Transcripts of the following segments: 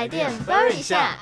台电一下，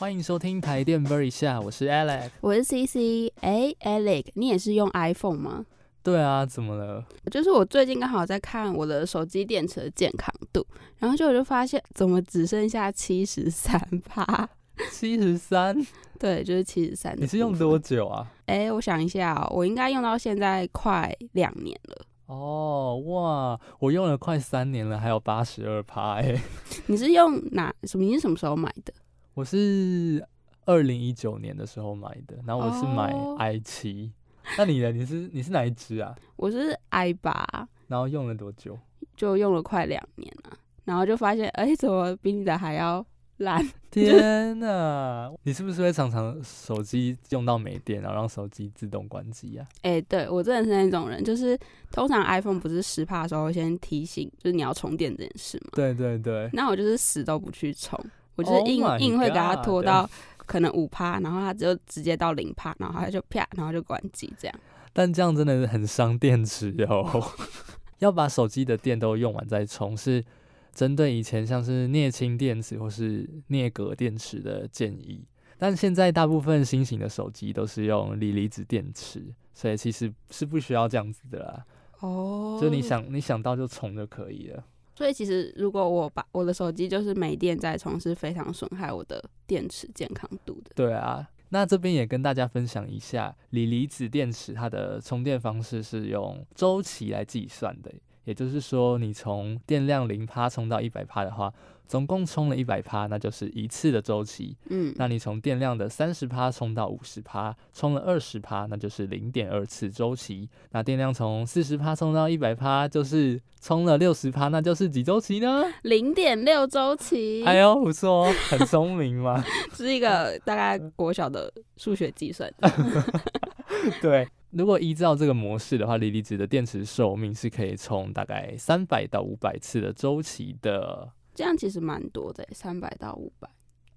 欢迎收听台电一下，我是 Alex。我是 CC，哎，Alex，你也是用 iPhone 吗？对啊，怎么了？就是我最近刚好在看我的手机电池的健康度，然后就我就发现怎么只剩下七十三帕，七十三，对，就是七十三。你是用多久啊？哎，我想一下哦，我应该用到现在快两年了。哦，哇，我用了快三年了，还有八十二趴哎。你是用哪什么？你是什么时候买的？我是二零一九年的时候买的，然后我是买哦 i 七。那你呢？你是你是哪一支啊？我是 i 八，然后用了多久？就用了快两年了，然后就发现，哎，怎么比你的还要烂？天呐，你是不是会常常手机用到没电，然后让手机自动关机啊？哎、对我真的是那种人，就是通常 iPhone 不是十帕的时候会先提醒，就是你要充电这件事嘛。对对对，那我就是死都不去充，我就是 Oh 硬、硬会给它拖到可能五帕，然后它就直接到零帕，然后它就啪，然后就关机这样。但这样真的是很伤电池哦。要把手机的电都用完再充，是针对以前像是镍氢电池或是镍镉电池的建议。但现在大部分新型的手机都是用锂离子电池，所以其实是不需要这样子的啦。哦就你，想你想到就充就可以了。所以其实如果我把我的手机就是没电再充，是非常损害我的电池健康度的。对啊，那这边也跟大家分享一下，锂离子电池它的充电方式是用周期来计算的，也就是说，你从电量零趴充到一百趴的话，总共充了一百趴，那就是一次的周期。嗯，那你从电量的三十趴充到五十趴，充了二十趴，那就是零点二次周期。那电量从四十趴充到一百趴，就是充了六十趴，那就是几周期呢？零点六周期，哎呦，不错哦，很聪明嘛。是一个大概国小的数学计算。对，如果依照这个模式的话，锂离子的电池寿命是可以充大概三百到五百次的周期的。这样其实蛮多的，三百到五百。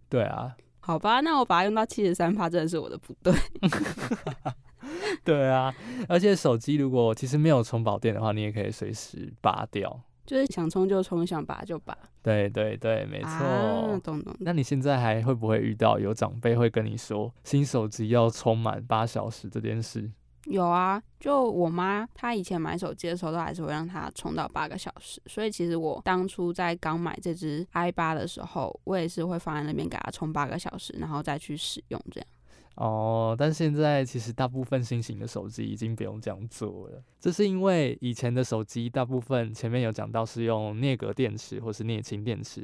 对啊，好吧，那我把它用到七十三帕，真的是我的不对。对啊，而且手机如果其实没有充饱电的话，你也可以随时拔掉。就是想充就充，想拔就拔。对对对，没错。啊，懂懂。那你现在还会不会遇到有长辈会跟你说新手机要充满八小时这件事？有啊，就我妈她以前买手机的时候，都还是会让它充到八个小时。所以其实我当初在刚买这只 i 八的时候，我也是会放在那边给它充八个小时，然后再去使用这样。哦，但现在其实大部分新型的手机已经不用这样做了，这是因为以前的手机大部分前面有讲到是用镍镉电池或是镍氢电池，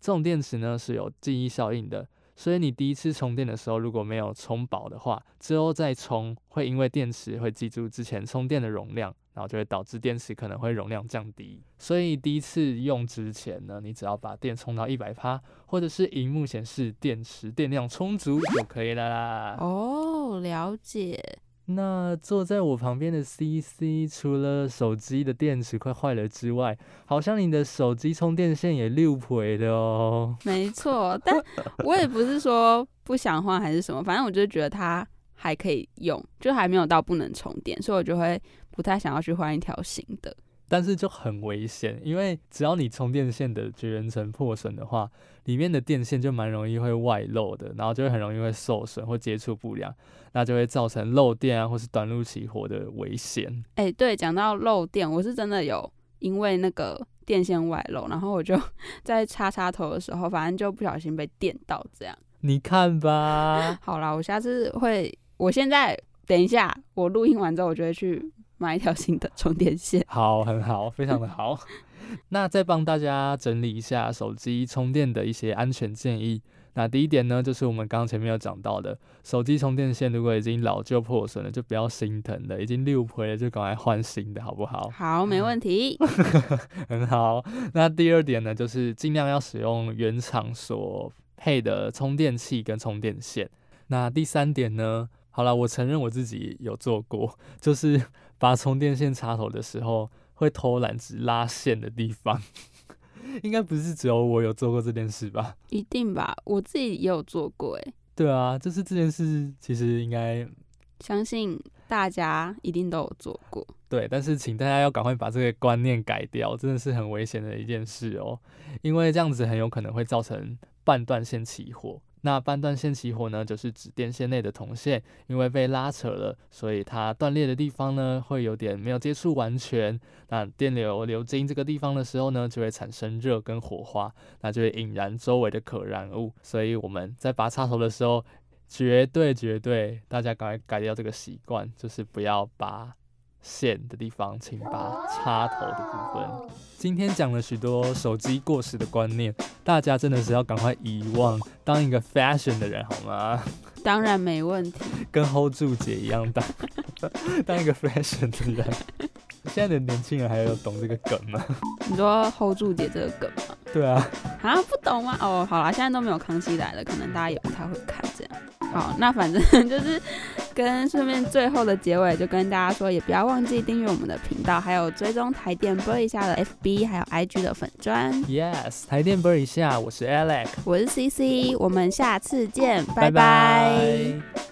这种电池呢是有记忆效应的，所以你第一次充电的时候如果没有充饱的话，之后再充会因为电池会记住之前充电的容量，然后就会导致电池可能会容量降低，所以第一次用之前呢，你只要把电充到一百趴，或者是荧幕显示电池电量充足就可以了啦。哦，了解。那坐在我旁边的 CC，除了手机的电池快坏了之外，好像你的手机充电线也六回的哦。没错，但 我也不是说不想换还是什么，反正我就觉得它还可以用，就还没有到不能充电，所以我就会不太想要去换一条新的。但是就很危险，因为只要你充电线的绝缘层破损的话，里面的电线就蛮容易会外漏的，然后就会很容易会受损或接触不良，那就会造成漏电啊或是短路起火的危险。哎、对，讲到漏电，我是真的有因为那个电线外漏，然后我就 在插插头的时候，反正就不小心被电到，这样。你看吧，好啦，我下次会，我现在等一下，我录音完之后，我就会去买一条新的充电线。好，很好，非常的好。那再帮大家整理一下手机充电的一些安全建议。那第一点呢，就是我们刚刚前面有讲到的，手机充电线如果已经老旧破损了，就不要心疼了，已经六回了就赶快换新的，好不好？好，没问题。很好。那第二点呢，就是尽量要使用原厂所配的充电器跟充电线。那第三点呢，好了，我承认我自己有做过，就是 拔充电线插头的时候会偷懒只拉线的地方。应该不是只有我有做过这件事吧？一定吧，我自己也有做过，哎，对啊，就是这件事其实应该相信大家一定都有做过。对，但是请大家要赶快把这个观念改掉，真的是很危险的一件事哦，因为这样子很有可能会造成半断线起火。那半断线起火呢，就是指电线内的铜线因为被拉扯了，所以它断裂的地方呢会有点没有接触完全。那电流流经这个地方的时候呢，就会产生热跟火花，那就会引燃周围的可燃物。所以我们在拔插头的时候，绝对绝对大家赶快改掉这个习惯，就是不要拔线的地方，请拔插头的部分。今天讲了许多手机过时的观念，大家真的是要赶快遗忘，当一个 fashion 的人好吗？当然没问题，跟 hold 住姐一样当 当一个 fashion 的人。现在的年轻人还有懂这个梗吗？你说 hold 住姐这个梗吗？对啊。啊，不懂吗？哦，好啦，现在都没有康熙来了，可能大家也不太会看这样。好，那反正 就是跟顺便最后的结尾，就跟大家说，也不要忘记订阅我们的频道，还有追踪台电播一下的 FB，还有 IG 的粉砖。Yes，台电播一下，我是 Alex，我是 CC，我们下次见，拜拜。